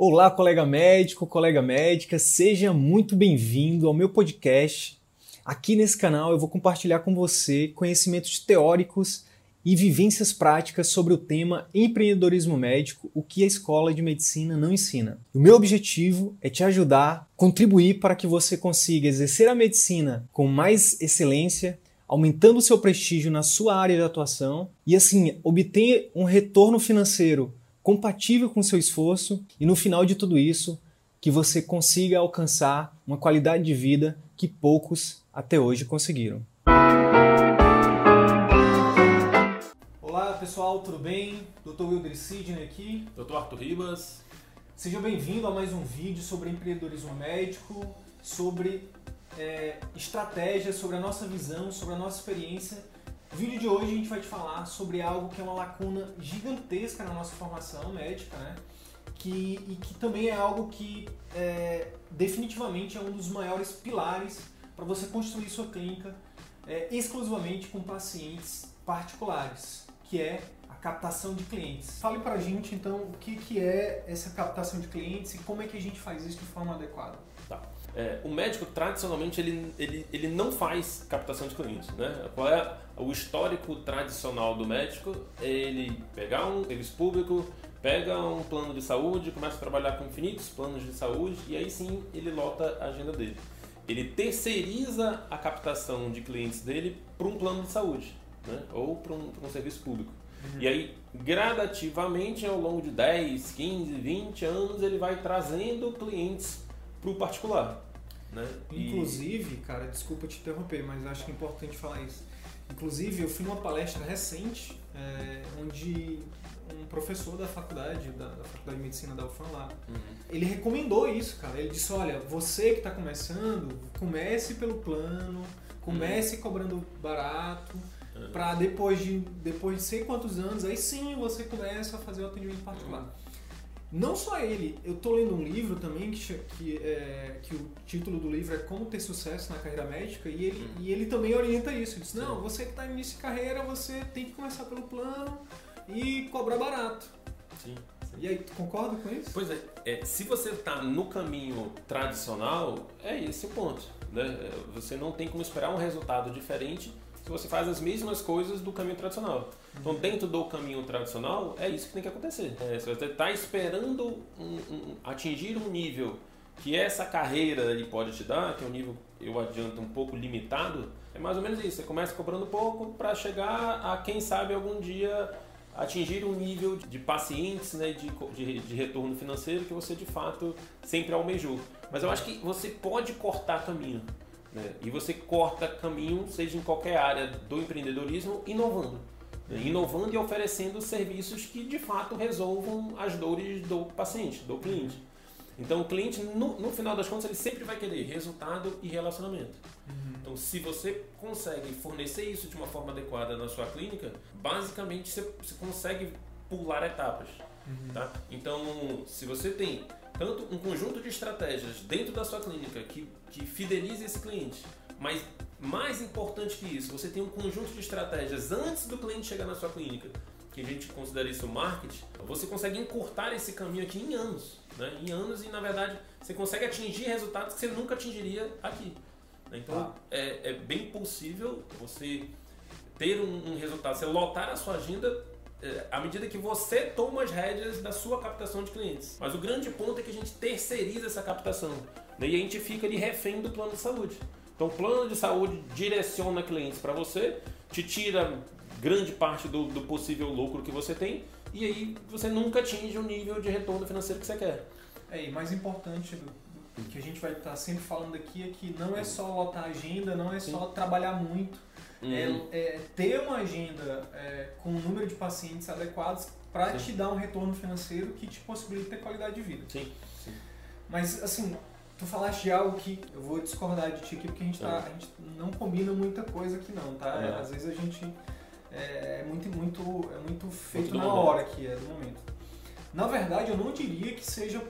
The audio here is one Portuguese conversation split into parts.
Olá, colega médico, colega médica, seja muito bem-vindo ao meu podcast. Aqui nesse canal eu vou compartilhar com você conhecimentos teóricos e vivências práticas sobre o tema empreendedorismo médico, o que a escola de medicina não ensina. O meu objetivo é te ajudar, contribuir para que você consiga exercer a medicina com mais excelência, aumentando o seu prestígio na sua área de atuação e assim obter um retorno financeiro compatível com o seu esforço e no final de tudo isso, que você consiga alcançar uma qualidade de vida que poucos até hoje conseguiram. Olá pessoal, tudo bem? Dr. Wilder Sidney aqui. Dr. Arthur Ribas. Seja bem-vindo a mais um vídeo sobre empreendedorismo médico, sobre é, estratégias, sobre a nossa visão, sobre a nossa experiência no vídeo de hoje a gente vai te falar sobre algo que é uma lacuna gigantesca na nossa formação médica, né? Que, e que também é algo que é, definitivamente é um dos maiores pilares para você construir sua clínica é, exclusivamente com pacientes particulares, que é captação de clientes. Fale para a gente então o que, que é essa captação de clientes e como é que a gente faz isso de forma adequada. Tá. É, o médico, tradicionalmente, ele, ele, ele não faz captação de clientes. Né? Qual é o histórico tradicional do médico? É ele pegar um serviço público, pega um plano de saúde, começa a trabalhar com infinitos planos de saúde e aí sim ele lota a agenda dele. Ele terceiriza a captação de clientes dele para um plano de saúde né? ou para um, um serviço público. Uhum. E aí, gradativamente, ao longo de 10, 15, 20 anos, ele vai trazendo clientes para o particular. Né? Inclusive, e... cara, desculpa te interromper, mas acho que é importante falar isso. Inclusive, eu fui numa palestra recente é, onde um professor da faculdade, da, da, Faculdade de Medicina da UFAM lá, uhum. ele recomendou isso, cara. Ele disse: olha, você que está começando, comece pelo plano, comece uhum. cobrando barato, uhum. para depois de, depois de sei quantos anos, aí sim você começa a fazer o atendimento particular. Uhum. Não só ele, eu tô lendo um livro também que, que, é, que o título do livro é Como Ter Sucesso na Carreira Médica e ele, hum. e ele também orienta isso. Ele diz, não, você que está no início de carreira, você tem que começar pelo plano e cobrar barato. Sim. sim. E aí, tu concorda com isso? Pois é, é se você está no caminho tradicional, é esse o ponto. Né? Você não tem como esperar um resultado diferente se você faz as mesmas coisas do caminho tradicional. Então, dentro do caminho tradicional, é isso que tem que acontecer. É, você está esperando um, um, atingir um nível que essa carreira ele pode te dar, que é um nível, eu adianto, um pouco limitado, é mais ou menos isso. Você começa cobrando pouco para chegar a, quem sabe, algum dia atingir um nível de pacientes, né, de, de, de, retorno financeiro que você de fato sempre almejou. Mas eu acho que você pode cortar caminho. Né? E você corta caminho, seja em qualquer área do empreendedorismo, inovando. Né? Inovando e oferecendo serviços que de fato resolvam as dores do paciente, do cliente. Então o cliente, no, no final das contas, ele sempre vai querer resultado e relacionamento. Uhum. Então, se você consegue fornecer isso de uma forma adequada na sua clínica, basicamente você, você consegue pular etapas. Uhum. Tá? Então, se você tem tanto um conjunto de estratégias dentro da sua clínica que, que fidelize esse cliente, mas mais importante que isso, você tem um conjunto de estratégias antes do cliente chegar na sua clínica, que a gente considera isso marketing, você consegue encurtar esse caminho aqui em anos. Né? Em anos e, na verdade, você consegue atingir resultados que você nunca atingiria aqui. Né? Então, ah. é, é, bem possível você ter um, um resultado, você lotar a sua agenda à medida que você toma as rédeas da sua captação de clientes. Mas o grande ponto é que a gente terceiriza essa captação né? e a gente fica ali refém do plano de saúde. Então, o plano de saúde direciona clientes para você, te tira grande parte do, do, possível lucro que você tem e aí você nunca atinge o nível de retorno financeiro que você quer. É, e mais importante do, que a gente vai estar sempre falando aqui é que não é só lotar a agenda, não é só Sim. trabalhar muito, Uhum. É, é, ter uma agenda é, com um número de pacientes adequados para te dar um retorno financeiro que te possibilite ter qualidade de vida. Sim. Sim. Mas, assim, tu falaste de algo que eu vou discordar de ti aqui porque a gente, tá, a gente não combina muita coisa aqui não, tá? É. Às vezes a gente é, é muito, muito, é muito feito muito na hora aqui, é do momento. Na verdade, eu não diria que seja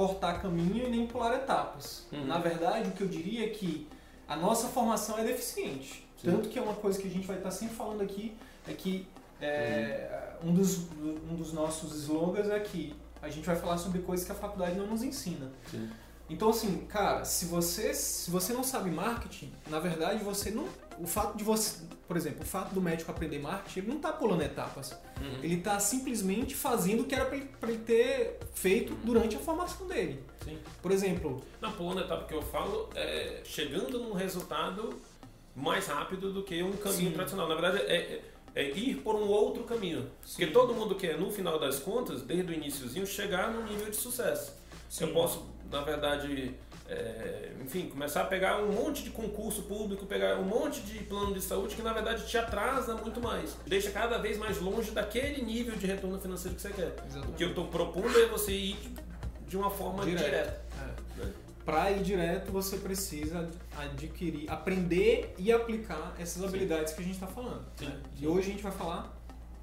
cortar caminho e nem pular etapas. Uhum. Na verdade, o que eu diria é que a nossa formação é deficiente. Tanto que é uma coisa que a gente vai estar sempre falando aqui, é que é, um, dos, um dos nossos slogans é que a gente vai falar sobre coisas que a faculdade não nos ensina. Sim. Então, assim, cara, se você, se você não sabe marketing, na verdade você não. O fato de você. Por exemplo, o fato do médico aprender marketing, ele não está pulando etapas. Uhum. Ele está simplesmente fazendo o que era para ele, ele ter feito durante a formação dele. Sim. Por exemplo, Na pulando etapa que eu falo é chegando num resultado mais rápido do que um caminho Sim. tradicional. Na verdade, é, é- é ir por um outro caminho. Porque Sim. todo mundo quer, no final das contas, desde o iníciozinho, chegar num nível de sucesso. Sim. Eu posso, na verdade, é, enfim, começar a pegar um monte de concurso público, pegar um monte de plano de saúde que, na verdade, te atrasa muito mais. Deixa cada vez mais longe daquele nível de retorno financeiro que você quer. O que eu estou propondo é você ir de uma forma Direto. direta. É. Para ir direto, você precisa adquirir, aprender e aplicar essas habilidades que a gente está falando. Sim, né? sim. E hoje a gente vai falar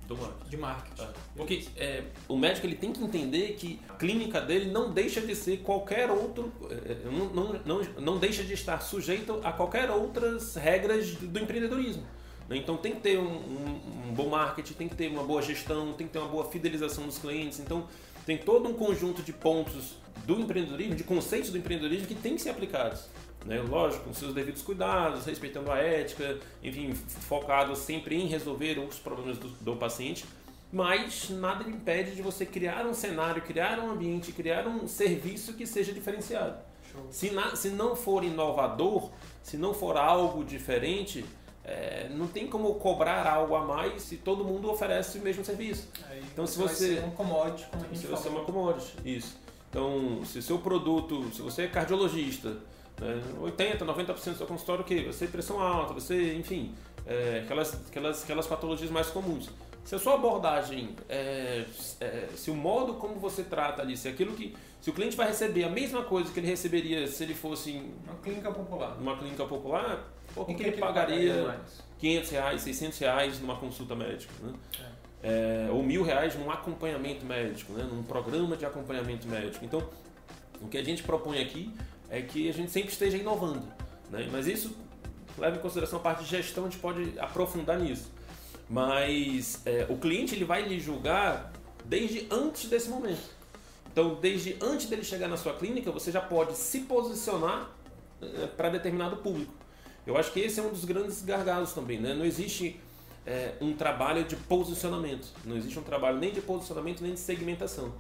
Do marketing. de marketing. Tá. Porque é, o médico ele tem que entender que a clínica dele não deixa de ser qualquer outro, é, é, não, não, não, não deixa de estar sujeito a qualquer outras regras do empreendedorismo. né? Então tem que ter um, um- um bom marketing, tem que ter uma boa gestão, tem que ter uma boa fidelização dos clientes. Então tem todo um conjunto de pontos do empreendedorismo, de conceitos do empreendedorismo que tem que ser aplicados. Né? Lógico, com seus devidos cuidados, respeitando a ética, enfim, focado sempre em resolver os problemas do, do paciente, mas nada lhe impede de você criar um cenário, criar um ambiente, criar um serviço que seja diferenciado. Se, na- se não for inovador, se não for algo diferente, é, não tem como cobrar algo a mais se todo mundo oferece o mesmo serviço. Aí Então, se vai você- ser um commodity, como a gente Se você é uma commodity, isso. Então, se seu produto, se você é cardiologista, né, 80, 90% do seu consultório, o quê? Você tem pressão alta, você, enfim, é, aquelas, aquelas, aquelas patologias mais comuns. Se a sua abordagem, é, é, se o modo como você trata ali, se aquilo que, se o cliente vai receber a mesma coisa que ele receberia se ele fosse em Uma clínica popular. uma clínica popular, por que, que ele pagaria pagaria mais? 500 reais, 600 reais numa consulta médica, né? É, ou mil reais num acompanhamento médico, né? num programa de acompanhamento médico. Então, o que a gente propõe aqui é que a gente sempre esteja inovando. Né? Mas isso leva em consideração a parte de gestão, a gente pode aprofundar nisso. Mas é, o cliente ele vai lhe julgar desde antes desse momento. Então, desde antes dele chegar na sua clínica, você já pode se posicionar para determinado público. Eu acho que esse é um dos grandes gargalos também. Né? Não existe é, um trabalho de posicionamento. Não existe um trabalho nem de posicionamento nem de segmentação.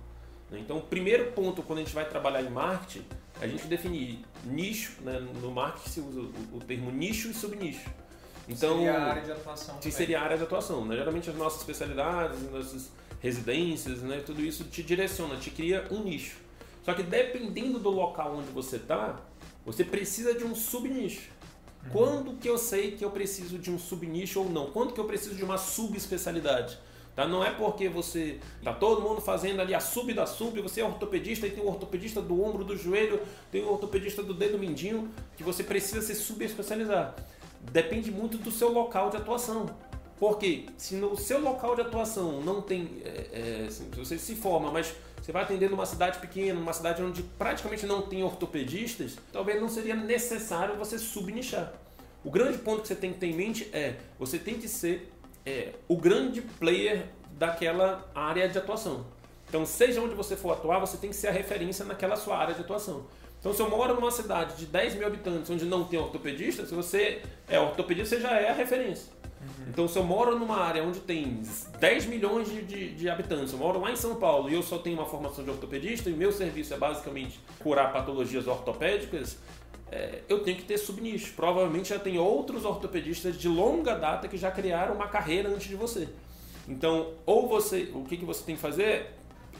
né? Então, o primeiro ponto quando a gente vai trabalhar em marketing, é a gente definir nicho. Né? No marketing se usa o, o termo nicho e subnicho. Então, seria a área de atuação. que também. seria a área de atuação. Né? Geralmente as nossas especialidades, as nossas residências, né? tudo isso te direciona, te cria um nicho. Só que dependendo do local onde você está, você precisa de um subnicho. Quando que eu sei que eu preciso de um subnicho ou não? Quando que eu preciso de uma subespecialidade? Tá? Não é porque você tá todo mundo fazendo ali a sub da sub, você é ortopedista e tem o ortopedista do ombro, do joelho, tem o ortopedista do dedo mindinho, que você precisa se subespecializar. Depende muito do seu local de atuação. Porque se no seu local de atuação não tem. É, é, assim, você se forma, mas você vai atender numa cidade pequena, numa cidade onde praticamente não tem ortopedistas, talvez não seria necessário você subnichar. O grande ponto que você tem que ter em mente é você tem que ser é, o grande player daquela área de atuação. Então, seja onde você for atuar, você tem que ser a referência naquela sua área de atuação. Então, se eu moro numa cidade de 10 mil habitantes onde não tem ortopedista, se você é ortopedista, você já é a referência. Então, se eu moro numa área onde tem 10 milhões de, de, de habitantes, eu moro lá em São Paulo e eu só tenho uma formação de ortopedista e meu serviço é basicamente curar patologias ortopédicas, é, eu tenho que ter subnicho. Provavelmente já tem outros ortopedistas de longa data que já criaram uma carreira antes de você. Então, ou você, o que, que você tem que fazer é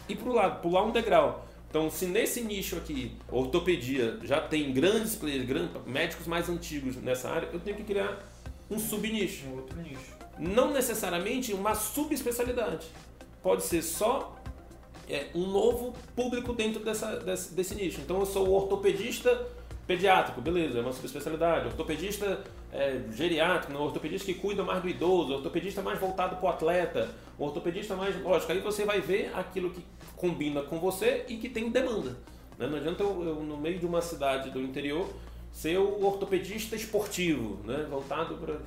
ir para o lado, pular um degrau. Então, se nesse nicho aqui, ortopedia, já tem grandes players, grandes, médicos mais antigos nessa área, eu tenho que criar um subnicho. Um outro nicho. Não necessariamente uma subespecialidade. Pode ser só é, um novo público dentro dessa, desse, desse nicho. Então, eu sou o ortopedista pediátrico, beleza, é uma subespecialidade. Ortopedista é, geriátrico, não, ortopedista que cuida mais do idoso, ortopedista mais voltado para o atleta, ortopedista mais. Lógico, aí você vai ver aquilo que combina com você e que tem demanda. né? Não adianta eu, eu, no meio de uma cidade do interior, ser o ortopedista esportivo, né? voltado para.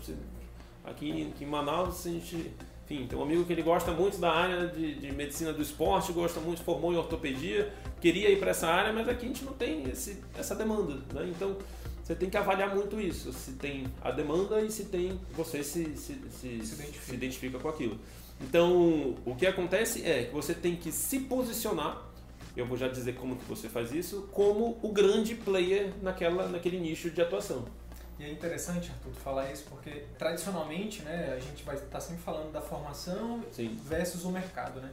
Aqui, aqui em Manaus, a gente enfim, tem um amigo que ele gosta muito da área de, de medicina do esporte, gosta muito, formou em ortopedia, queria ir para essa área, mas aqui a gente não tem esse, essa demanda, né? Então você tem que avaliar muito isso, se tem a demanda e se tem você se, se, se, se, identifica. se identifica com aquilo. Então o que acontece é que você tem que se posicionar eu vou já dizer como que você faz isso, como o grande player naquela, naquele nicho de atuação. E é interessante, Arthur, falar isso, porque tradicionalmente, né, a gente vai estar tá sempre falando da formação Sim. versus o mercado, né?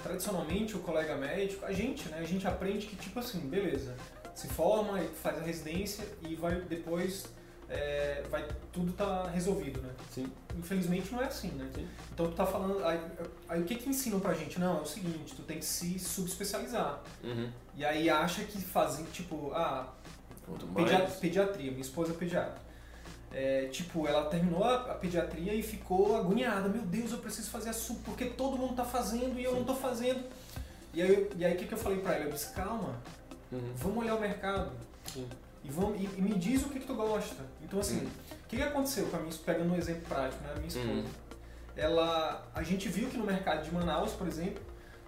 Tradicionalmente, o colega médico, a gente, né, a gente aprende que, tipo assim, beleza, se forma faz a residência e vai depois é, vai tudo tá resolvido, né? Sim. Infelizmente não é assim, né? Sim. Então tu tá falando aí, aí, o que que ensinam pra gente? Não, é o seguinte, tu tem que se subespecializar. Uhum. E aí acha que fazem tipo, ah, pediatria, minha esposa é pediatra. É, tipo, ela terminou a, a, pediatria e ficou agoniada. Meu Deus, eu preciso fazer a sub porque todo mundo tá fazendo e eu Sim. não tô fazendo. E aí, e aí o que, que eu falei pra ela? Eu disse, calma, uhum. vamos olhar o mercado. Sim. E, vamos, e, e, me diz o que, que tu gosta. Então assim, uhum. o que, que aconteceu com a minha, pegando um exemplo prático, né? A minha esposa. Uhum. Ela, a gente viu que no mercado de Manaus, por exemplo,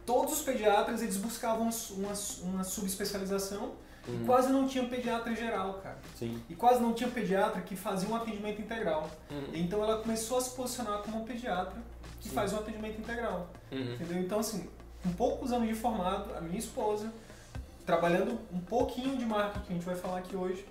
todos os pediatras eles buscavam uma, uma subespecialização Uhum. E quase não tinha pediatra geral, cara. Sim. E quase não tinha pediatra que fazia um atendimento integral. Uhum. Então ela começou a se posicionar como uma pediatra que Sim. faz um atendimento integral. Uhum. Entendeu? Então, assim, com poucos anos de formado, a minha esposa, trabalhando um pouquinho de marketing, que a gente vai falar aqui hoje,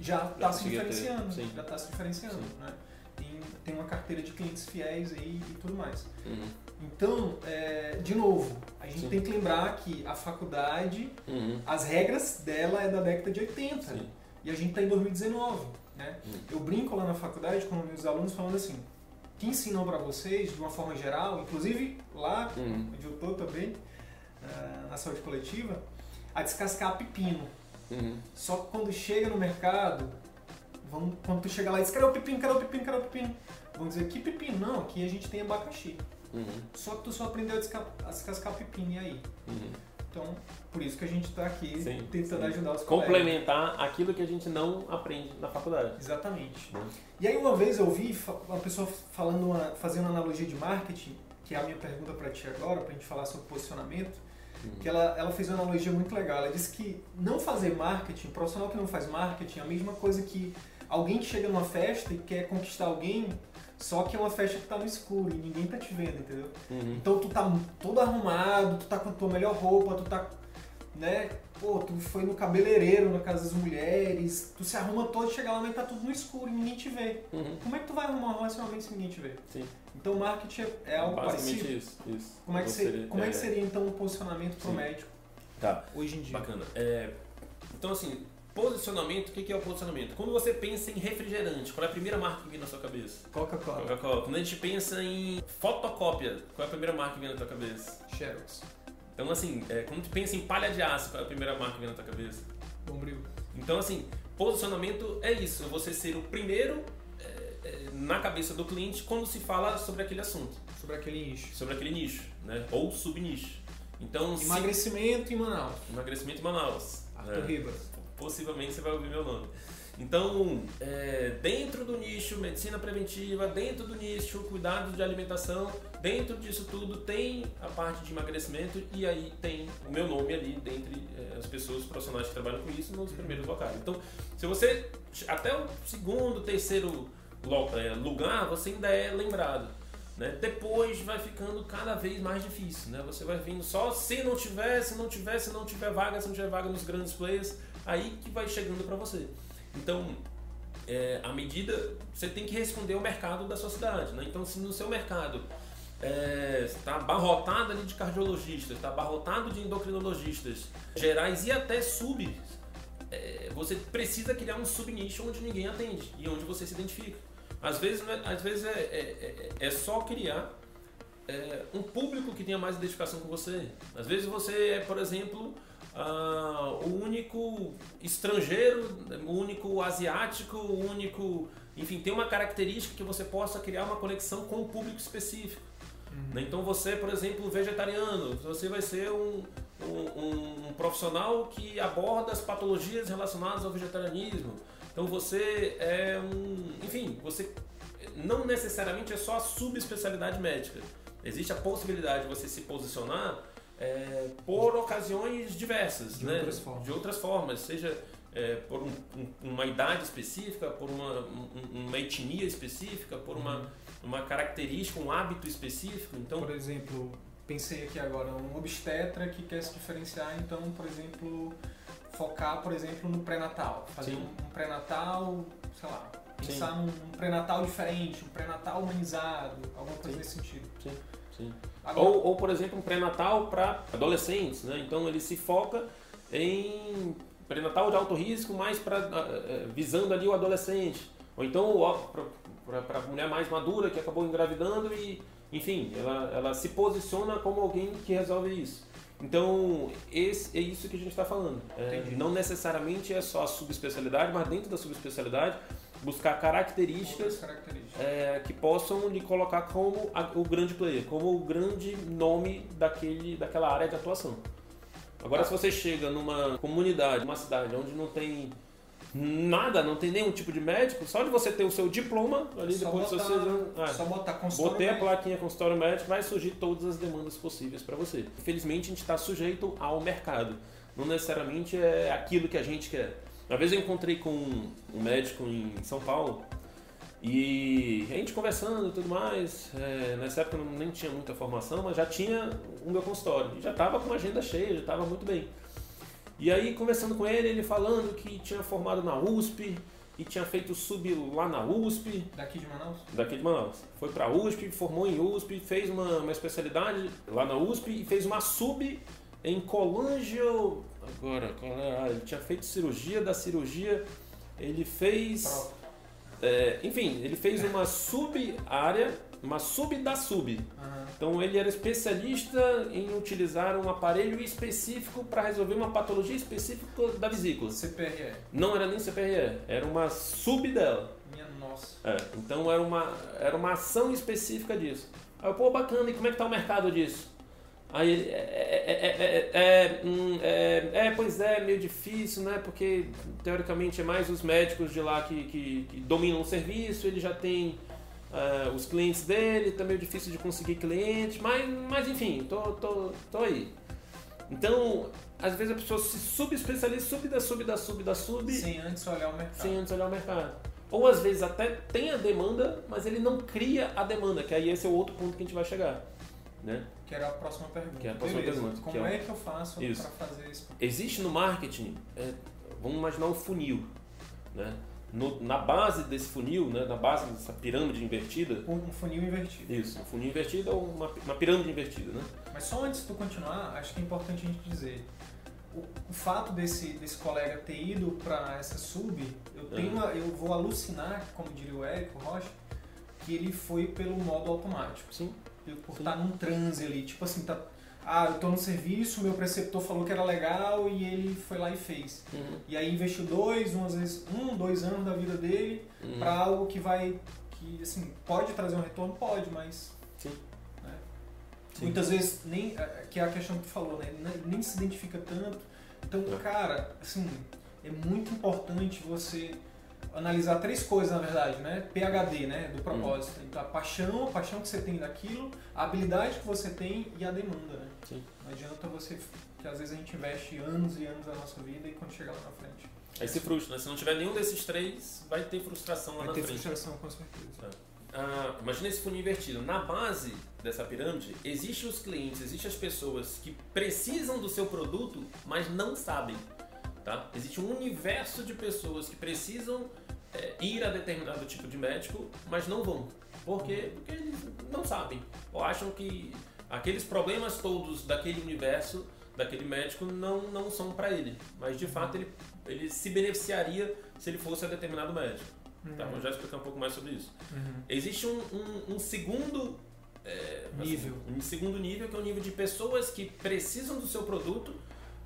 já está se diferenciando. Já está se diferenciando. Né? Tem, tem uma carteira de clientes fiéis aí e tudo mais. Uhum. Então, é, de novo, a gente Sim. tem que lembrar que a faculdade, uhum. as regras dela é da década de 80 Sim. e a gente está em 2019. Né? Uhum. Eu brinco lá na faculdade com meus alunos falando assim, que ensinam para vocês de uma forma geral, inclusive lá uhum. onde eu estou também, uh, na saúde coletiva, a descascar pepino. Uhum. Só que quando chega no mercado, vão, quando tu chega lá e diz, cadê o pepino, cadê o pepino, cadê o pepino? Vão dizer, que pepino? Não, aqui a gente tem abacaxi. Uhum. Só que tu só aprendeu a, desca a descascar pepino e aí. Uhum. Então, por isso que a gente está aqui sim, tentando sim. ajudar os Complementar colegas. aquilo que a gente não aprende na faculdade. Exatamente. Uhum. E aí uma vez eu vi uma pessoa falando uma, fazendo uma analogia de marketing, que é a minha pergunta para ti agora, para a gente falar sobre posicionamento, uhum. que ela, ela fez uma analogia muito legal. Ela disse que não fazer marketing, um profissional que não faz marketing, é a mesma coisa que alguém que chega numa festa e quer conquistar alguém só que é uma festa que tá no escuro e ninguém tá te vendo, entendeu? Uhum. Então tu tá todo arrumado, tu tá com a tua melhor roupa, tu tá, né? Pô, tu foi no cabeleireiro na casa das mulheres, tu se arruma todo, chega lá e tá tudo no escuro e ninguém te vê. Uhum. Como é que tu vai arrumar um relacionamento se ninguém te vê? Sim. Então marketing é algo Basicamente parecido. isso, isso. Como é que, seria, como é, é que seria então o um posicionamento pro Sim. médico? Tá. Hoje em dia. Bacana. É, então assim, Posicionamento, o que é o posicionamento? Quando você pensa em refrigerante, qual é a primeira marca que vem na sua cabeça? Coca-Cola. Coca-Cola. Quando a gente pensa em fotocópia, qual é a primeira marca que vem na tua cabeça? Xerox. Então, assim, é, quando tu pensa em palha de aço, qual é a primeira marca que vem na tua cabeça? Bombril. Então, assim, posicionamento é isso, é você ser o primeiro é, é, na cabeça do cliente quando se fala sobre aquele assunto. Sobre aquele nicho. Sobre aquele nicho, né? Ou subnicho. Então, Emagrecimento se... em Manaus. Emagrecimento em Manaus. Arthur é. Ribas possivelmente você vai ouvir meu nome. Então, é, dentro do nicho medicina preventiva, dentro do nicho cuidados de alimentação, dentro disso tudo tem a parte de emagrecimento e aí tem o meu nome ali dentre é, as pessoas profissionais que trabalham com isso nos primeiros locais. Então, se você até o segundo, terceiro é, lugar, você ainda é lembrado. Né? Depois vai ficando cada vez mais difícil, né? Você vai vindo só se não tiver, se não tiver, se não tiver vaga, se não tiver vaga nos grandes players, aí que vai chegando para você. Então, é, à medida, você tem que responder ao mercado da sua cidade. Né? Então, se no seu mercado está é, abarrotado ali de cardiologistas, está abarrotado de endocrinologistas gerais e até sub, é, você precisa criar um subnicho onde ninguém atende e onde você se identifica. Às vezes, né, às vezes é, é, é, é só criar é, um público que tenha mais identificação com você. Às vezes você é, por exemplo, uh, o único estrangeiro, o único asiático, o único. Enfim, tem uma característica que você possa criar uma conexão com um público específico. Uhum. Né? Então você, por exemplo, vegetariano, você vai ser um, um, um, profissional que aborda as patologias relacionadas ao vegetarianismo. Então você é um. Enfim, você não necessariamente é só a subespecialidade médica. Existe a possibilidade de você se posicionar é, por ocasiões diversas, De né? outras formas. de outras formas, seja é, por um- um- uma idade específica, por uma, um- uma etnia específica, por uma, uma característica, um hábito específico. Então, Por exemplo, pensei aqui agora, um obstetra que quer se diferenciar, então, por exemplo, focar, por exemplo, no pré-natal. Fazer Sim. um, pré-natal, sei lá, Sim. pensar num um pré-natal diferente, um pré-natal humanizado, alguma coisa Sim. nesse sentido. sim, sim. Ou, ou, por exemplo, um pré-natal para adolescentes, né? Então ele se foca em pré-natal de alto risco, mais pra, eh, visando ali o adolescente. Ou então para a mulher mais madura que acabou engravidando e, enfim, ela, ela se posiciona como alguém que resolve isso. Então, esse, é isso que a gente está falando. É, não necessariamente é só a subespecialidade, mas dentro da subespecialidade, buscar características características. é, que possam lhe colocar como a- o grande player, como o grande nome daquele, daquela área de atuação. Agora, se você chega numa comunidade, numa cidade onde não tem nada, não tem nenhum tipo de médico, só de você ter o seu diploma ali Só depois botar, você ah, só botar consultório Botei a médico. plaquinha consultório médico, vai surgir todas as demandas possíveis para você. Infelizmente, a gente está sujeito ao mercado. Não necessariamente é aquilo que a gente quer. Uma vez eu encontrei com um médico em São Paulo e a gente conversando e tudo mais. é, nessa época eu não- nem tinha muita formação, mas já tinha o meu consultório. E já estava com uma agenda cheia, já estava muito bem. E aí, conversando com ele, ele falando que tinha formado na USP e tinha feito sub lá na USP Daqui de Manaus? daqui de Manaus. Foi para USP, formou em USP, fez uma, uma especialidade lá na USP e fez uma sub em colangio. Agora, qual é? Ah, ele tinha feito cirurgia, da cirurgia ele fez. É, enfim, ele fez uma sub-área, uma sub da sub. Aham. Então ele era especialista em utilizar um aparelho específico para resolver uma patologia específica da vesícula. CPRE. Não era nem CPRE, era uma sub dela. Minha nossa. É, então era uma, era uma ação específica disso. Aí eu, pô, bacana, e como é que tá o mercado disso? Aí é, é, é, é, é, hum, é, é, pois é, meio difícil, né? Porque teoricamente é mais os médicos de lá que, que, que dominam o serviço, ele já tem ah, os clientes dele, tá meio difícil de conseguir clientes, mas, mas enfim, tô, tô, tô aí. Então, às vezes a pessoa se subespecializa, sub da sub da sub da sub, Sem antes olhar o mercado. sem antes olhar o mercado. Ou às vezes até tem a demanda, mas ele não cria a demanda, que aí esse é o outro ponto que a gente vai chegar. Né? Que era a próxima pergunta. Que é a próxima Beleza. pergunta, Como é é que eu faço para fazer isso? Existe no marketing, é, vamos imaginar um funil. Né? No- na base desse funil, né, na base dessa pirâmide invertida, Um funil invertido. isso, um funil invertido ou uma, uma pirâmide invertida. Né? Mas só antes de tu continuar, acho que é importante a gente dizer. O, o fato desse, desse colega ter ido para essa sub, eu, tenho Uhum. eu vou alucinar, como diria o Érico Rocha, que ele foi pelo modo automático. Sim. Por Sim. estar num transe ali. Tipo assim, tá, ah, eu tô no serviço, meu preceptor falou que era legal e ele foi lá e fez. Uhum. E aí investiu dois, um, às vezes um, dois anos da vida dele Uhum. para algo que vai, que assim, pode trazer um retorno? Pode, mas Sim. né? Sim. muitas vezes nem, é, que é a questão que tu falou, né? Nem, nem se identifica tanto. Então, É. cara, assim, é muito importante você analisar três coisas, na verdade, né? PHD, né? Do propósito. Então, a paixão, a paixão que você tem daquilo, a habilidade que você tem e a demanda, né? Sim. Não adianta você, que às vezes a gente investe anos e anos da nossa vida e quando chega lá na frente. Aí se frustra, né? Se não tiver nenhum desses três, vai ter frustração lá Vai na ter frente. frustração, com certeza. Ah, imagina esse funil invertido. Na base dessa pirâmide, existem os clientes, existem as pessoas que precisam do seu produto, mas não sabem. Tá? Existe um universo de pessoas que precisam é, ir a determinado tipo de médico, mas não vão. Por quê? Porque eles não sabem. Ou acham que aqueles problemas todos daquele universo, daquele médico, não, não são para ele. Mas de fato ele, ele se beneficiaria se ele fosse a determinado médico. Tá? Vou já explicar um pouco mais sobre isso. Uhum. Existe um, um- um segundo é, assim, Nível. um segundo nível que é o nível de pessoas que precisam do seu produto,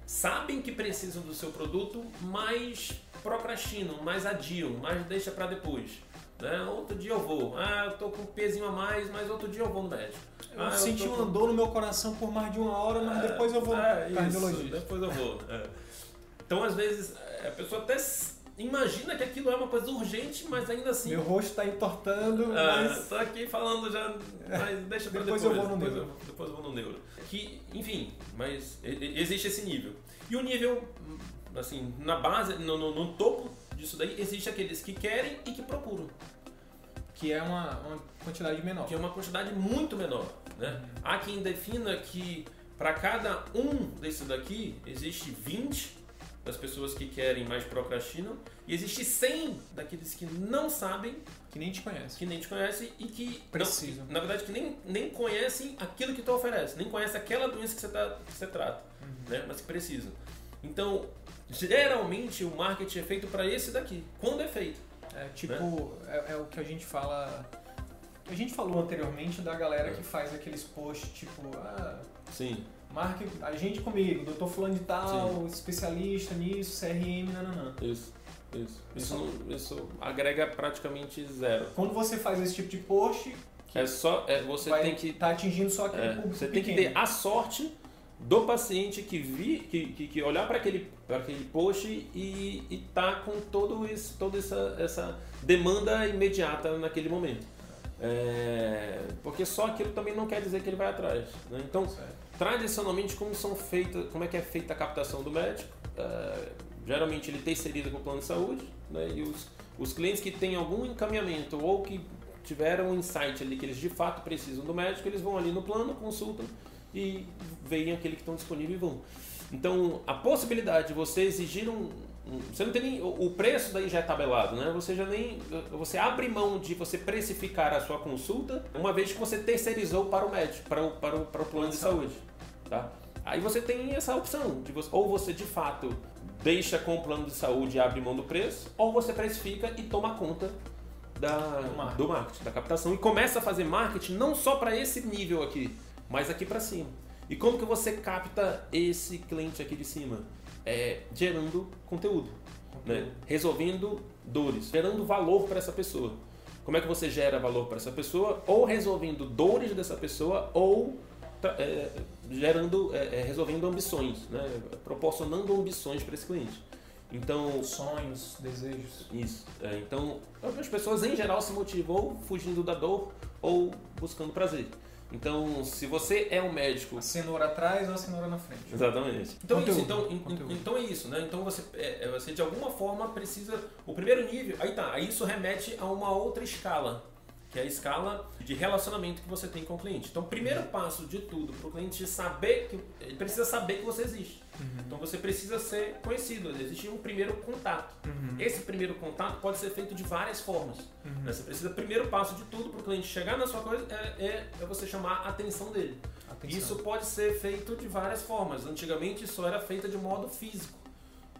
sabem que precisam do seu produto, mas procrastinam, mais adiam, mas deixa para depois. Né? Outro dia eu vou. Ah, eu tô com um pezinho a mais, mas outro dia eu vou no médico. Eu Ah, senti tô uma com- dor no meu coração por mais de uma hora, mas depois eu vou É, no isso, cardiologista. depois eu vou. é. Então, às vezes, a pessoa até imagina que aquilo é uma coisa urgente, mas ainda assim. Meu rosto está entortando, ah, mas. Tô aqui falando já, mas deixa pra depois. Depois eu vou no depois neuro. Eu, depois eu vou no neuro. Que, enfim, mas existe esse nível. E o nível, assim, na base, no, no, no topo disso daí, existe aqueles que querem e que procuram. Que é uma, uma quantidade menor. que é uma quantidade muito menor. Né? Há quem defina que para cada um desses daqui, existe 20 das pessoas que querem, mas procrastinam, e existe 100 daqueles que não sabem, Que nem te conhece. que nem te conhecem e que, Precisam. na verdade, que nem, nem conhecem aquilo que tu oferece, nem conhecem aquela doença que você, tá, que você trata, né? mas que precisam. Então, geralmente o marketing é feito para esse daqui, quando é feito. É tipo, é, é o que a gente fala. A gente falou anteriormente da galera que faz aqueles posts tipo, ah, Sim. marque a gente comigo, doutor fulano de tal, especialista nisso, CRM, nananã. Isso, isso. Isso, não- isso agrega praticamente zero. Quando você faz esse tipo de post, É só, é, você tem que, tá atingindo só aquele é, público você tem que ter a sorte do paciente que vi, que, que, que olhar para aquele, pra aquele post e, e tá com todo isso, toda essa, essa demanda imediata naquele momento. É, porque só aquilo também não quer dizer que ele vai atrás. né? Então, Certo. tradicionalmente como são feitas, como é que é feita a captação do médico? É, geralmente ele terceiriza com o plano de saúde, né? E os, os clientes que têm algum encaminhamento ou que tiveram um insight ali que eles de fato precisam do médico, eles vão ali no plano, consultam e veem aquele que estão disponível e vão. Então, a possibilidade de você exigir um, um- você não tem nem o o preço daí já é tabelado, né? Você já nem você abre mão de você precificar a sua consulta, uma vez que você terceirizou para o médico, para o, para o, para o plano de saúde, tá? Aí você tem essa opção de você, ou você de fato deixa com o plano de saúde e abre mão do preço, ou você precifica e toma conta da, Do marketing. do marketing, da captação e começa a fazer marketing não só para esse nível aqui, mas aqui para cima. E como que você capta esse cliente aqui de cima? É gerando conteúdo, né? resolvendo dores, gerando valor para essa pessoa. Como é que você gera valor para essa pessoa? Ou resolvendo dores dessa pessoa, ou é, gerando, é, é, resolvendo ambições, né? proporcionando ambições para esse cliente. Então, Sonhos, desejos. isso. É, então, as pessoas em geral se motivam ou fugindo da dor ou buscando prazer. Então, se você é um médico A cenoura atrás ou a cenoura na frente. Exatamente. Então, Conteúdo, isso, então, conteúdo. então é isso, né? Então você, é, é, você de alguma forma precisa. O primeiro nível, aí tá, aí isso remete a uma outra escala, que é a escala de relacionamento que você tem com o cliente. Então, o primeiro passo de tudo para o cliente saber que. Ele precisa saber que você existe. Então você precisa ser conhecido, existe um primeiro contato. Esse primeiro contato pode ser feito de várias formas. né? Você precisa, primeiro passo de tudo para o cliente chegar na sua coisa é, é, é você chamar a atenção dele. Atenção. Isso pode ser feito de várias formas. Antigamente isso era feito de modo físico,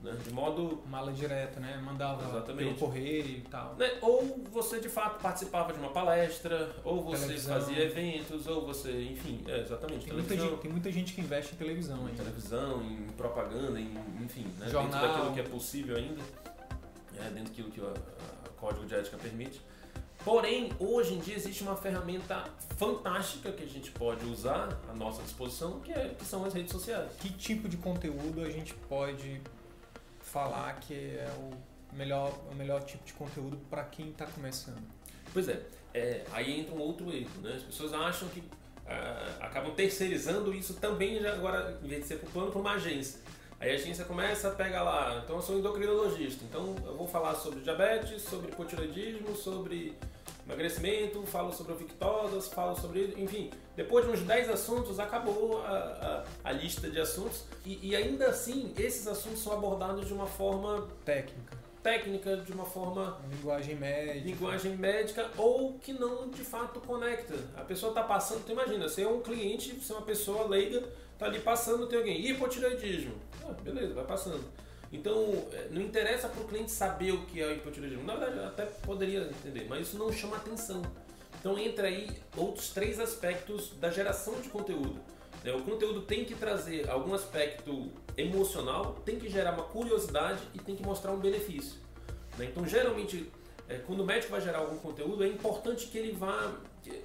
né? de modo Mala direta, né? Mandava Exatamente. pelo correio e tal. né? ou você de fato participava de uma palestra, ou você Televisão. fazia eventos, ou você, enfim, é, exatamente, Tem muita, gente, tem muita gente que investe em televisão em ainda. televisão, em propaganda, em, enfim, né? dentro Jornal. daquilo que é possível ainda, é, dentro daquilo que o código de ética permite. Porém, hoje em dia existe uma ferramenta fantástica que a gente pode usar à nossa disposição, que, é, que são as redes sociais. Que tipo de conteúdo a gente pode falar que é o melhor, o melhor tipo de conteúdo para quem está começando? Pois é, é, aí entra um outro erro, né? As pessoas acham que ah, acabam terceirizando isso também já agora, em vez de ser para plano, para uma agência. Aí a agência começa a pegar lá, então eu sou endocrinologista, então eu vou falar sobre diabetes, sobre hipotireoidismo, sobre emagrecimento, falo sobre ovictosas, falo sobre, enfim, depois de uns 10 assuntos acabou a, a, a lista de assuntos e, e ainda assim esses assuntos são abordados de uma forma Técnica, técnica, de uma forma linguagem médica. linguagem médica ou que não de fato conecta. A pessoa está passando, tu imagina, você é um cliente, você é uma pessoa leiga, tá ali passando, tem alguém, hipotireoidismo. Ah, beleza, vai passando. Então, eh, não interessa para o cliente saber o que é o hipotireoidismo. Na verdade, até poderia entender, mas isso não chama atenção. Então, entra aí outros três aspectos da geração de conteúdo. né? O conteúdo tem que trazer algum aspecto emocional, tem que gerar uma curiosidade e tem que mostrar um benefício. né? Então, geralmente, é, quando o médico vai gerar algum conteúdo, é importante que ele vá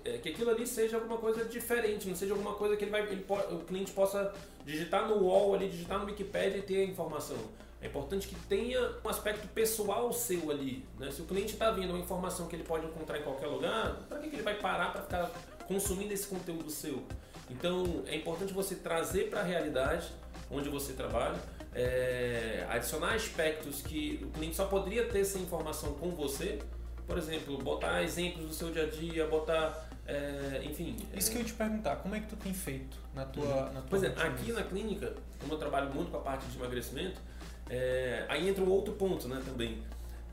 é, que aquilo ali seja alguma coisa diferente, não seja alguma coisa que ele vai, ele, o cliente possa digitar no wall ali, digitar no Wikipedia e ter a informação. É importante que tenha um aspecto pessoal seu ali. Né? Se o cliente está vendo uma informação que ele pode encontrar em qualquer lugar, para que, que ele vai parar para ficar consumindo esse conteúdo seu? Então é importante você trazer para a realidade onde você trabalha, é, adicionar aspectos que o cliente só poderia ter essa informação com você. Por exemplo, botar exemplos do seu dia a dia, botar é, enfim. Isso é... que eu ia te perguntar, como é que tu tem feito na tua. Uhum. Na tua pois é, aqui na clínica, como eu trabalho muito com a parte de emagrecimento, é, aí entra um outro ponto né, também.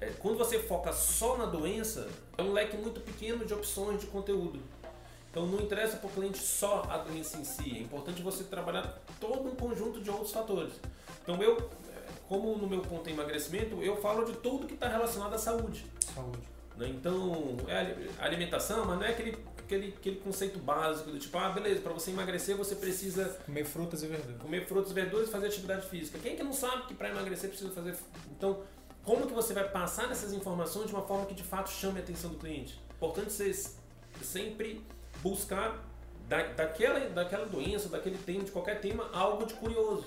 É, quando você foca só na doença, é um leque muito pequeno de opções de conteúdo. Então não interessa para o cliente só a doença em si, é importante você trabalhar todo um conjunto de outros fatores. Então eu, como no meu ponto é emagrecimento, eu falo de tudo que está relacionado à saúde. Saúde. Né? Então, é alimentação, mas não é aquele aquele, aquele conceito básico do tipo, ah, beleza, para você emagrecer você precisa comer frutas e verduras. Comer frutas e verduras e fazer atividade física. Quem é que não sabe que para emagrecer precisa fazer. Então, como que você vai passar essas informações de uma forma que de fato chame a atenção do cliente? Importante você sempre buscar da, daquela, daquela doença, daquele tema, de qualquer tema, algo de curioso.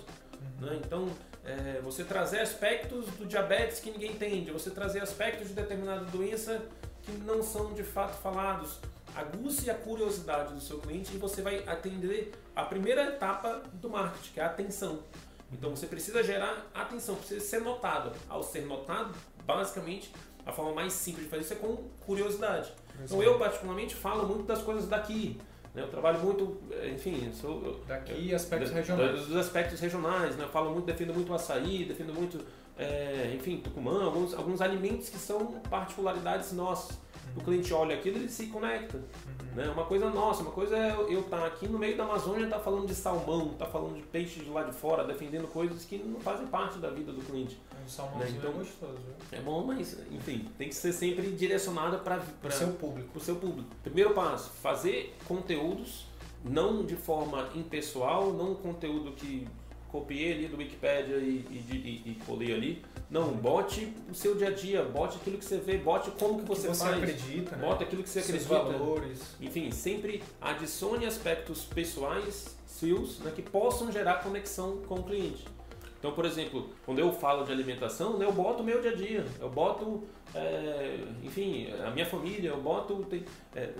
Uhum. Né? Então, é, você trazer aspectos do diabetes que ninguém entende, você trazer aspectos de determinada doença que não são de fato falados aguce a curiosidade do seu cliente e você vai atender a primeira etapa do marketing, que é a atenção. Então você precisa gerar atenção, precisa ser notado. Ao ser notado, basicamente, a forma mais simples de fazer isso é com curiosidade. Então eu particularmente falo muito das coisas daqui. Né? Eu trabalho muito, enfim, sou daqui aspectos regionais. Dos aspectos regionais, né? Eu falo muito, defendo muito o açaí, defendo muito, é, enfim, tucumã, alguns, alguns alimentos que são particularidades nossas o cliente olha aquilo ele se conecta. Uhum. Né? Uma coisa nossa, uma coisa é eu estar tá aqui no meio da Amazônia estar tá falando de salmão, estar tá falando de peixe de lá de fora, defendendo coisas que não fazem parte da vida do cliente. O salmão né? então, é gostoso. É bom, mas enfim, tem que ser sempre direcionado para o seu público. o seu público. Primeiro passo, fazer conteúdos não de forma impessoal, não conteúdo que copiei ali do Wikipedia e, e, e, e colei ali. Não, bote o seu dia a dia, bote aquilo que você vê, bote como que você, que você faz. acredita, né? Bote aquilo que você Seus acredita. valores. Enfim, sempre adicione aspectos pessoais seus né, que possam gerar conexão com o cliente. Então, por exemplo, quando eu falo de alimentação, né, eu boto o meu dia a dia, eu boto, é, enfim, a minha família, eu boto. Tem, é,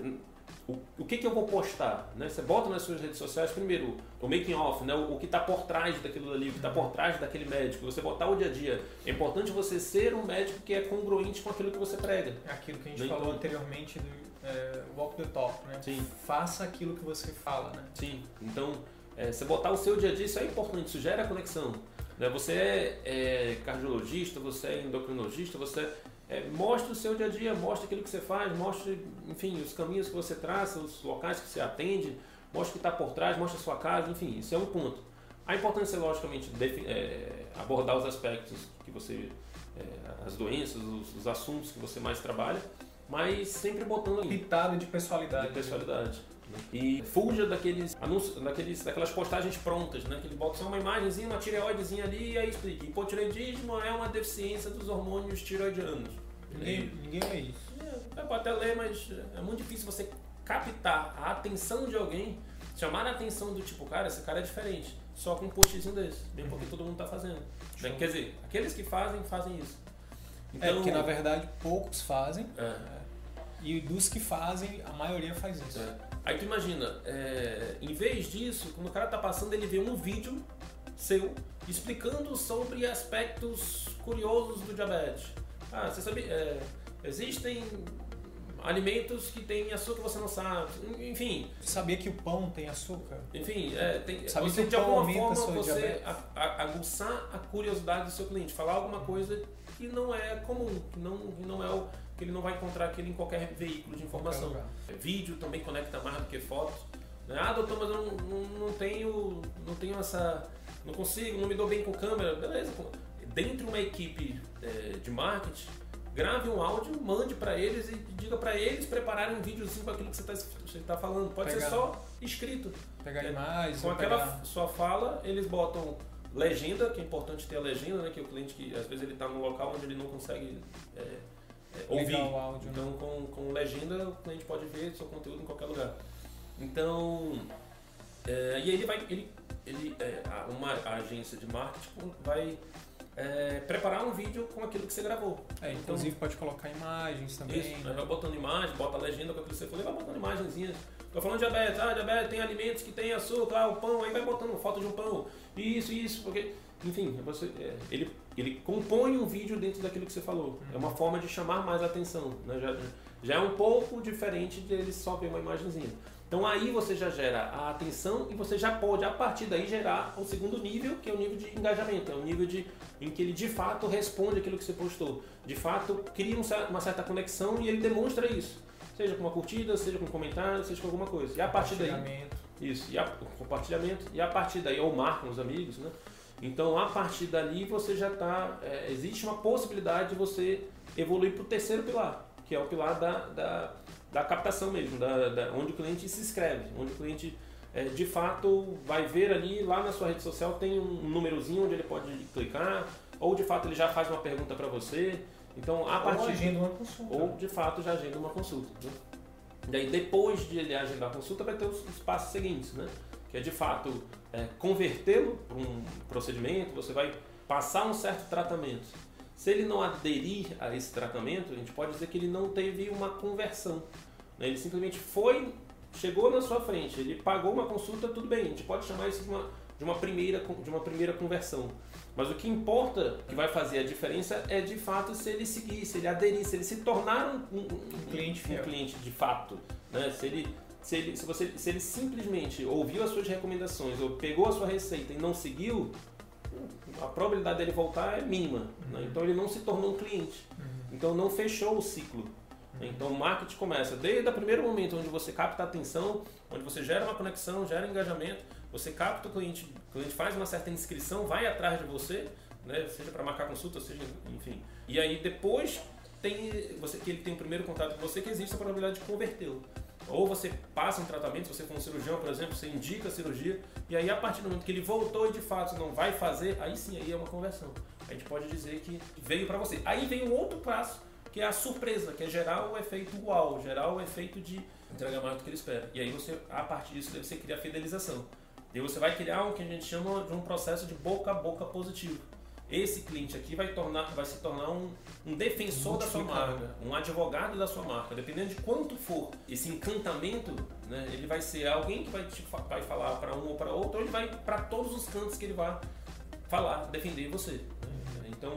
o, o que, que eu vou postar? Né? Você bota nas suas redes sociais, primeiro, o making off, né? o, o que está por trás daquilo ali, o que está por trás daquele médico, você botar o dia a dia. É importante você ser um médico que é congruente com aquilo que você prega. É aquilo que a gente né? falou então, anteriormente do é, walk the talk, né? Sim. Faça aquilo que você fala, né? Sim. Então, é, você botar o seu dia a dia, isso é importante, isso gera conexão. Né? Você é, é cardiologista, você é endocrinologista, você é, mostre o seu dia a dia, mostre aquilo que você faz, mostre, enfim, os caminhos que você traça, os locais que você atende, mostre o que está por trás, mostre a sua casa, enfim, isso é um ponto. A importância é, logicamente, é, abordar os aspectos que você, é, as doenças, os, os, assuntos que você mais trabalha, mas sempre botando ali. Pitado de personalidade. De personalidade. E fuja daqueles anúncios, daqueles, daquelas postagens prontas, né? Que ele bota só uma imagenzinha, uma tireoidezinha ali e aí explica. Hipotireoidismo é uma deficiência dos hormônios tireoidianos. Ninguém, ninguém lê isso. É, pode até ler, mas é muito difícil você captar a atenção de alguém, chamar a atenção do tipo, cara, esse cara é diferente, só com um postzinho desse, bem porque uhum. todo mundo está fazendo. Quer dizer, aqueles que fazem, fazem isso. Então, é porque na verdade poucos fazem. É. E dos que fazem, a maioria faz isso. É. Aí tu imagina, é, em vez disso, quando o cara tá passando, ele vê um vídeo seu explicando sobre aspectos curiosos do diabetes. Ah, você sabe, é, existem alimentos que têm açúcar você não sabe. Enfim. Sabia que o pão tem açúcar? Enfim, é, tem, Sabia você, que de alguma forma você a, a, aguçar a curiosidade do seu cliente, falar alguma coisa que não é comum, que não, que não é o que ele não vai encontrar aquilo em qualquer veículo de informação. Vídeo também conecta mais do que fotos. Né? Ah, doutor, mas eu não, não, não, tenho, não tenho essa. Não consigo, não me dou bem com câmera. Beleza. Dentro de uma equipe é, de marketing, grave um áudio, mande para eles e diga para eles prepararem um videozinho com aquilo que você está tá falando. Pode pegar, ser só escrito. Pegar é, imagens. Com aquela pegar... sua fala, eles botam legenda, que é importante ter a legenda, né? Que o cliente que às vezes ele está num local onde ele não consegue é, ouvir. Áudio, né? então, com, com legenda, o cliente pode ver seu conteúdo em qualquer lugar. Então, é, e aí ele vai, ele, ele, é, uma agência de marketing vai é, preparar um vídeo com aquilo que você gravou. É, então, inclusive pode colocar imagens também. Isso, né? vai botando imagem, bota a legenda com aquilo que você falou, vai botando imagenzinhas. Tô falando de diabetes, ah, diabetes tem alimentos que tem açúcar, ah, o pão, aí vai botando foto de um pão, isso, isso, porque, enfim, você, é, ele, ele compõe um vídeo dentro daquilo que você falou. É uma forma de chamar mais atenção, né? já, já é um pouco diferente de ele só ver uma imagenzinha. Então aí você já gera a atenção e você já pode, a partir daí, gerar o segundo nível, que é o nível de engajamento, é o nível de, em que ele de fato responde aquilo que você postou. De fato, cria uma certa conexão e ele demonstra isso. Seja com uma curtida, seja com um comentário, seja com alguma coisa. E a partir daí. Isso, e a, compartilhamento. E a partir daí, ou marcam os amigos, né? Então a partir dali você já está. É, existe uma possibilidade de você evoluir para o terceiro pilar, que é o pilar da, da da captação mesmo, da, da, onde o cliente se inscreve, onde o cliente é, de fato vai ver ali, lá na sua rede social tem um númerozinho onde ele pode clicar, ou de fato ele já faz uma pergunta para você. Então, a partir. Ou agenda uma consulta. Ou de fato já agenda uma consulta. Né? Daí, depois de ele agendar a consulta, vai ter os, os passos seguintes, né? Que é de fato é, convertê-lo para um procedimento, você vai passar um certo tratamento. Se ele não aderir a esse tratamento, a gente pode dizer que ele não teve uma conversão. Né? Ele simplesmente foi, chegou na sua frente, ele pagou uma consulta, tudo bem, a gente pode chamar isso de uma, de uma, primeira, de uma primeira conversão. Mas o que importa, que vai fazer a diferença, é de fato se ele seguir, se ele aderir, se ele se tornar um, um, um cliente, um cliente de fato. Né? Se, ele, se, ele, se, você, se ele simplesmente ouviu as suas recomendações ou pegou a sua receita e não seguiu, a probabilidade dele voltar é mínima. Né? Uhum. Então ele não se tornou um cliente. Uhum. Então não fechou o ciclo. Uhum. Então o marketing começa desde o primeiro momento onde você capta a atenção, onde você gera uma conexão, gera engajamento, você capta o cliente, o cliente faz uma certa inscrição, vai atrás de você, né? seja para marcar consulta, seja, enfim. E aí depois tem você que ele tem o primeiro contato com você que existe a probabilidade de convertê-lo. Ou você passa um tratamento, se você for um cirurgião, por exemplo, você indica a cirurgia, e aí a partir do momento que ele voltou e de fato não vai fazer, aí sim, aí é uma conversão. A gente pode dizer que veio para você. Aí vem um outro passo, que é a surpresa, que é gerar o efeito uau, gerar o efeito de entregar mais do que ele espera. E aí você, a partir disso, você cria a fidelização. E você vai criar o que a gente chama de um processo de boca a boca positivo esse cliente aqui vai, tornar, vai se tornar um, um defensor da sua marca, um advogado da sua marca. Dependendo de quanto for esse encantamento, né, ele vai ser alguém que vai, te, vai falar para um ou para outro, ou ele vai para todos os cantos que ele vai falar, defender você. Né? Então,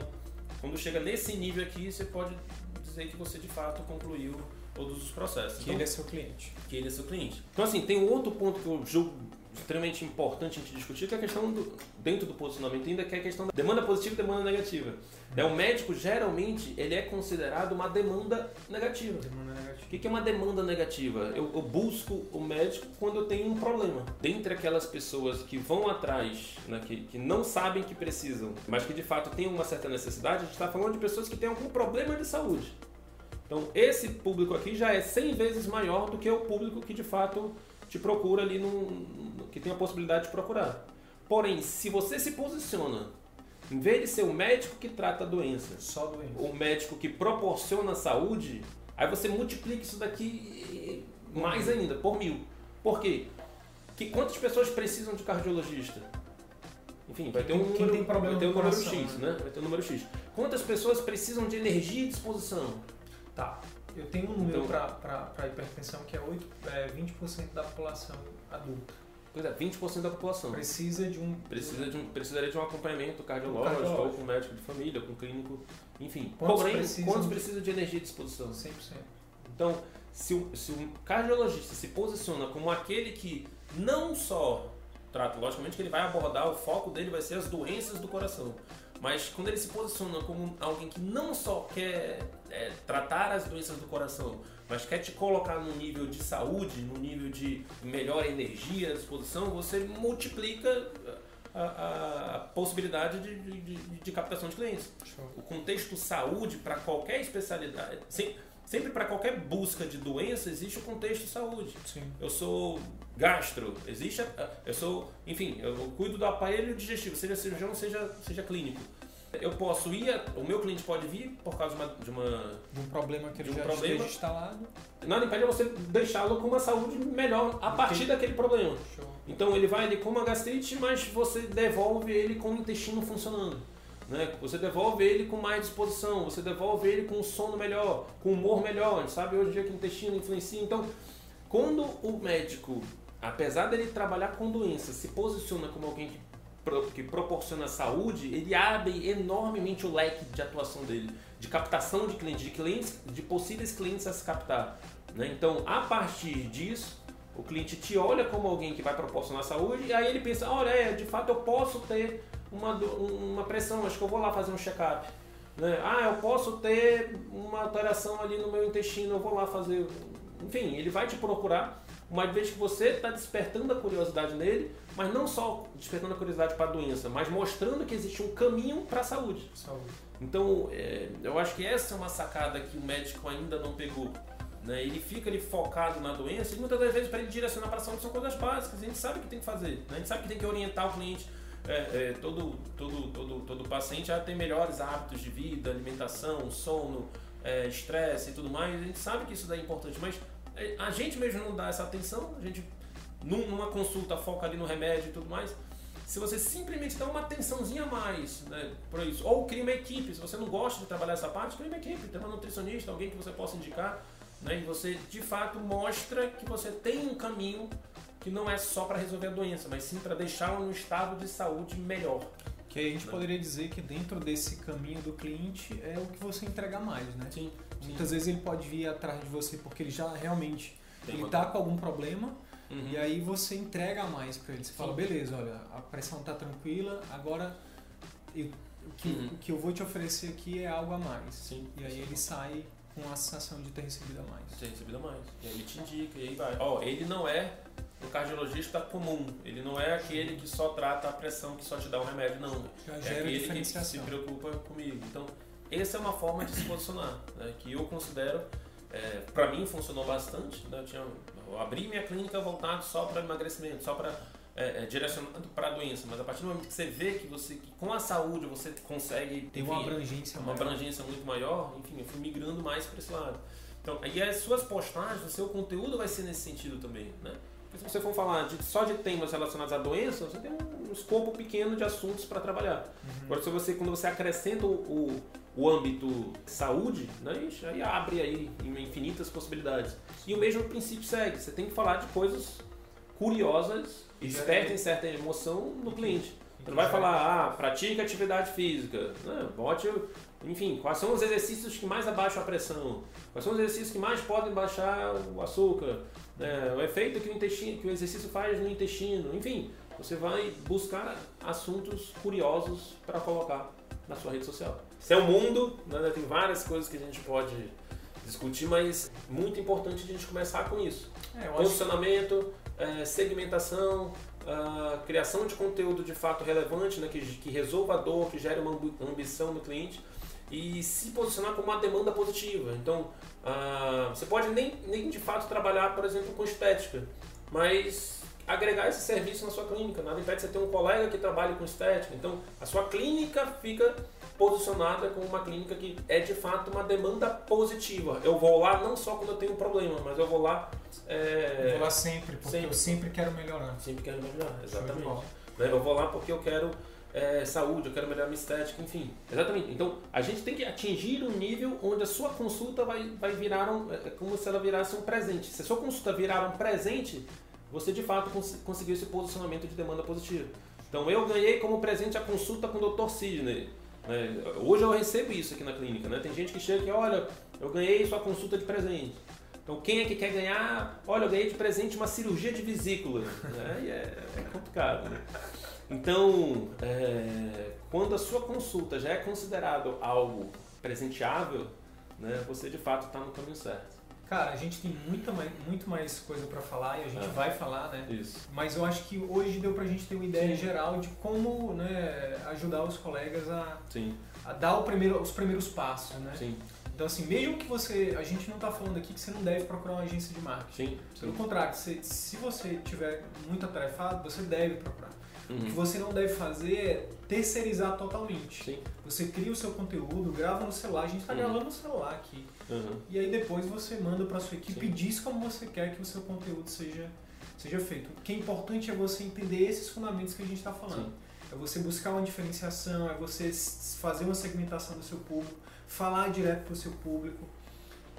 quando chega nesse nível aqui, você pode dizer que você de fato concluiu todos os processos. Que então, ele é seu cliente. Que ele é seu cliente. Então, assim, tem um outro ponto que eu julgo extremamente importante a gente discutir, que é a questão do, dentro do posicionamento ainda, que é a questão da demanda positiva e demanda negativa. É, o médico, geralmente, ele é considerado uma demanda negativa. Demanda negativa. O que é uma demanda negativa? Eu, eu, busco o médico quando eu tenho um problema. Dentre aquelas pessoas que vão atrás, né, que, que não sabem que precisam, mas que de fato têm uma certa necessidade, a gente está falando de pessoas que têm algum problema de saúde. Então, esse público aqui já é 100 vezes maior do que o público que de fato te procura ali, no, que tem a possibilidade de procurar. Porém, se você se posiciona, em vez de ser o médico que trata a doença, só doença, o médico que proporciona saúde, aí você multiplica isso daqui mais ainda, por mil. Por quê? Que, quantas pessoas precisam de cardiologista? Enfim, vai ter um número, tem problema vai ter um número X, né? Vai ter um número X. Quantas pessoas precisam de energia e disposição? Tá. Eu tenho um número então, para hipertensão que é, 8, é 20% da população adulta. Pois é, 20% da população. Precisa de um. Precisa de um, precisaria de um acompanhamento cardiológico, cardiológico. ou com médico de família, com clínico, enfim. Quantos Porém, precisam quantos precisam de energia e disposição? 100%. Então, se o, se o cardiologista se posiciona como aquele que não só trata, logicamente que ele vai abordar, o foco dele vai ser as doenças do coração. Mas quando ele se posiciona como alguém que não só quer é, tratar as doenças do coração, mas quer te colocar no nível de saúde, no nível de melhor energia, disposição, você multiplica a, a, a possibilidade de, de, de, captação de clientes. Show. O contexto saúde para qualquer especialidade, sim, sempre para qualquer busca de doença existe o contexto saúde. Sim. Eu sou gastro, existe, eu sou, enfim, eu cuido do aparelho digestivo, seja cirurgião, seja, seja clínico. Eu posso ir, o meu cliente pode vir por causa de uma. De, uma, de um problema que ele um já problema. esteja instalado. Nada impede você deixá-lo com uma saúde melhor a partir daquele problema. Show. Então ele vai ali com uma gastrite, mas você devolve ele com o intestino funcionando. Né? Você devolve ele com mais disposição, você devolve ele com um sono melhor, com um humor melhor. A gente sabe hoje em dia que o intestino influencia. Então, quando o médico, apesar dele trabalhar com doença, se posiciona como alguém que, que proporciona saúde, ele abre enormemente o leque de atuação dele, de captação de clientes, de clientes, de possíveis clientes a se captar. né? Então, a partir disso, o cliente te olha como alguém que vai proporcionar saúde e aí ele pensa, olha, é, de fato eu posso ter uma, uma pressão, acho que eu vou lá fazer um check-up. Né? Ah, eu posso ter uma alteração ali no meu intestino, eu vou lá fazer. Enfim, ele vai te procurar, uma vez que você está despertando a curiosidade nele, mas não só despertando a curiosidade para a doença, mas mostrando que existe um caminho para a saúde. Saúde. Então, é, eu acho que essa é uma sacada que o médico ainda não pegou. Né? Ele fica ali focado na doença e muitas das vezes para ele direcionar para a saúde são coisas básicas. A gente sabe o que tem que fazer, né? a gente sabe que tem que orientar o cliente. É, é, todo, todo, todo, todo paciente a ter melhores hábitos de vida, alimentação, sono, é, estresse e tudo mais. A gente sabe que isso daí é importante, mas a gente mesmo não dá essa atenção. A gente, num- numa consulta, foca ali no remédio e tudo mais. Se você simplesmente dá uma atençãozinha a mais né, para isso, ou cria uma equipe, se você não gosta de trabalhar essa parte, cria uma equipe, tem uma nutricionista, alguém que você possa indicar, né, e você de fato mostra que você tem um caminho que não é só para resolver a doença, mas sim para deixá-la num estado de saúde melhor. Que aí a gente Né? poderia dizer que dentro desse caminho do cliente é o que você entrega mais, né? Sim, Muitas vezes ele pode vir atrás de você porque ele já realmente Tem ele tá com algum problema Uhum. e aí você entrega mais para ele. Você fala, Sim. beleza, olha, a pressão tá tranquila, agora eu- o, que, Uhum. o que eu vou te oferecer aqui é algo a mais. Sim. E aí ele sai com a sensação de ter recebido a mais. Tem recebido mais. E aí ele te indica, e aí vai. Ó, ele não é um cardiologista comum. Ele não é aquele que só trata a pressão, que só te dá um remédio, não. Já é aquele que se preocupa comigo. Então, essa é uma forma de se posicionar, né, que eu considero, é, para mim funcionou bastante. Né, eu, tinha, eu abri minha clínica voltado só para emagrecimento, só para é, é, direcionado para a doença, mas a partir do momento que você vê que você que com a saúde você consegue Tem uma abrangência uma maior. abrangência muito maior, enfim, eu fui migrando mais para esse lado. Então, aí as suas postagens, o seu conteúdo vai ser nesse sentido também, né? Porque se você for falar de, só de temas relacionados à doença, você tem um escopo pequeno de assuntos para trabalhar. Uhum. Agora, se você, quando você acrescenta o, o, o âmbito saúde, né, ixi, aí abre aí infinitas possibilidades. E o mesmo princípio segue. Você tem que falar de coisas curiosas, E despertem certa emoção no cliente. Você não vai falar, ah, pratica atividade física. Né? Bote, enfim, quais são os exercícios que mais abaixam a pressão? Quais são os exercícios que mais podem baixar o açúcar? né? o efeito que o, intestino, que o exercício faz no intestino? Enfim, você vai buscar assuntos curiosos para colocar na sua rede social. Isso é o mundo, né? tem várias coisas que a gente pode discutir, mas muito importante a gente começar com isso. É, Posicionamento, eh, segmentação, ah, criação de conteúdo de fato relevante, né, que, que resolva a dor, que gere uma ambi- ambição no cliente e se posicionar como uma demanda positiva. Então, ah, você pode nem, nem de fato trabalhar, por exemplo, com estética, mas agregar esse serviço na sua clínica. Nada impede você ter um colega que trabalhe com estética. Então, a sua clínica fica posicionada como uma clínica que é de fato uma demanda positiva. Eu vou lá não só quando eu tenho um problema, mas eu vou lá. é, eu vou lá sempre, porque sempre. eu sempre quero melhorar. Sempre quero melhorar, exatamente. Né? Eu vou lá porque eu quero é, saúde, eu quero melhorar minha estética, enfim. Exatamente. Então, a gente tem que atingir um nível onde a sua consulta vai, vai virar um, é como se ela virasse um presente. Se a sua consulta virar um presente, você de fato cons conseguiu esse posicionamento de demanda positiva. Então, eu ganhei como presente a consulta com o Dr. Sidney. Né? Hoje eu recebo isso aqui na clínica. Né? Tem gente que chega e olha, eu ganhei sua consulta de presente. Então, quem é que quer ganhar? Olha, eu ganhei de presente uma cirurgia de vesícula. Né? E é, é complicado. Né? Então, é, quando a sua consulta já é considerado algo presenteável, né, você de fato está no caminho certo. Cara, a gente tem muita mais, muito mais coisa pra falar e a gente É. vai falar, né? Isso. Mas eu acho que hoje deu pra gente ter uma ideia geral de como né, ajudar os colegas a, Sim, a dar primeiro, os primeiros passos, né? sim, Então assim, mesmo que você, a gente não tá falando aqui que você não deve procurar uma agência de marketing. sim. Pelo sim. contrário, se, se você tiver muito atarefado, você deve procurar. Uhum. O que você não deve fazer é terceirizar totalmente. Sim. Você cria o seu conteúdo, grava no celular, a gente está uhum. gravando no celular aqui. Uhum. E aí depois você manda para sua equipe Sim. e diz como você quer que o seu conteúdo seja, seja feito. O que é importante é você entender esses fundamentos que a gente está falando. Sim. É você buscar uma diferenciação, é você fazer uma segmentação do seu público, falar direto para o seu público.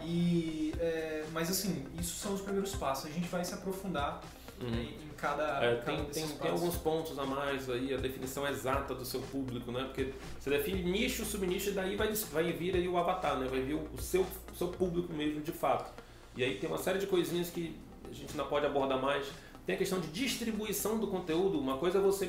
E, é, mas assim, isso são os primeiros passos. A gente vai se aprofundar uhum. em, cada, é, cada tem, tem, tem, alguns pontos a mais aí, a definição exata do seu público, né? Porque você define nicho, subnicho, e daí vai, vai vir aí o avatar, né? Vai vir o seu, seu público mesmo de fato. E aí tem uma série de coisinhas que a gente não pode abordar mais. Tem a questão de distribuição do conteúdo. Uma coisa é você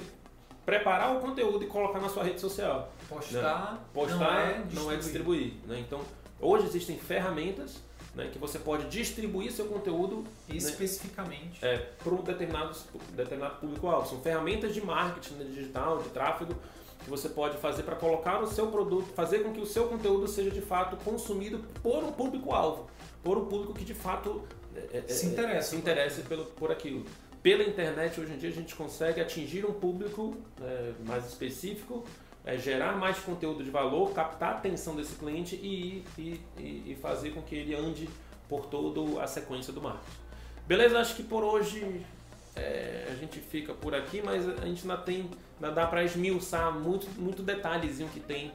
preparar o conteúdo e colocar na sua rede social. Postar, né? Postar não é distribuir. Não é distribuir né? Então, hoje existem ferramentas né, que você pode distribuir seu conteúdo né, especificamente. né, é, para um determinado, determinado público-alvo. São ferramentas de marketing né, digital, de tráfego, que você pode fazer para colocar o seu produto, fazer com que o seu conteúdo seja de fato consumido por um público-alvo, por um público que de fato é, é se interessa, se interessa pelo, por aquilo. Pela internet hoje em dia a gente consegue atingir um público é, mais específico, é, gerar mais conteúdo de valor, captar a atenção desse cliente e, e, e, fazer com que ele ande por toda a sequência do marketing. Beleza? Acho que por hoje é, a gente fica por aqui, mas a gente ainda tem, ainda dá para esmiuçar muito, muito detalhezinho que tem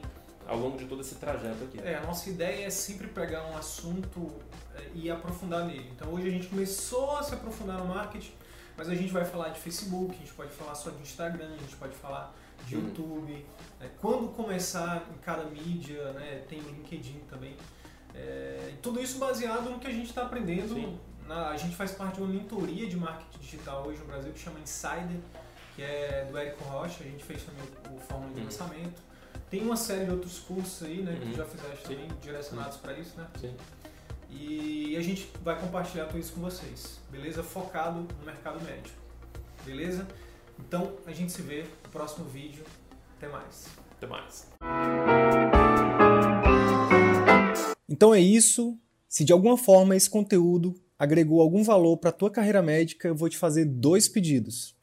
ao longo de todo esse trajeto aqui. É, a nossa ideia é sempre pegar um assunto é, e aprofundar nele. Então hoje a gente começou a se aprofundar no marketing, mas a gente vai falar de Facebook, a gente pode falar só de Instagram, a gente pode falar de uhum. YouTube. Né? Quando começar em cada mídia, né? tem o LinkedIn também. É, tudo isso baseado no que a gente está aprendendo. Na, a gente faz parte de uma mentoria de marketing digital hoje no Brasil que chama Insider, que é do Érico Rocha. A gente fez também o, o Fórmula de uhum. Lançamento. Tem uma série de outros cursos aí, né, que uhum. já fizeste também, direcionados para isso, né? Sim. E a gente vai compartilhar tudo isso com vocês, beleza? Focado no mercado médio, beleza? Então a gente se vê no próximo vídeo. Até mais. Até mais. Então é isso. Se de alguma forma esse conteúdo agregou algum valor para a tua carreira médica, eu vou te fazer dois pedidos.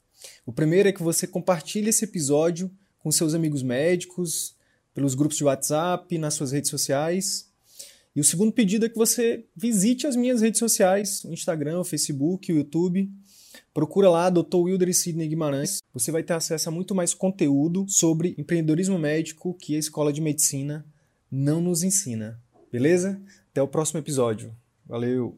O primeiro é que você compartilhe esse episódio com seus amigos médicos, pelos grupos de WhatsApp, nas suas redes sociais. E o segundo pedido é que você visite as minhas redes sociais, o Instagram, o Facebook, o YouTube. Procura lá Dr. Wilder e Sidney Guimarães. Você vai ter acesso a muito mais conteúdo sobre empreendedorismo médico que a Escola de Medicina não nos ensina. Beleza? Até o próximo episódio. Valeu!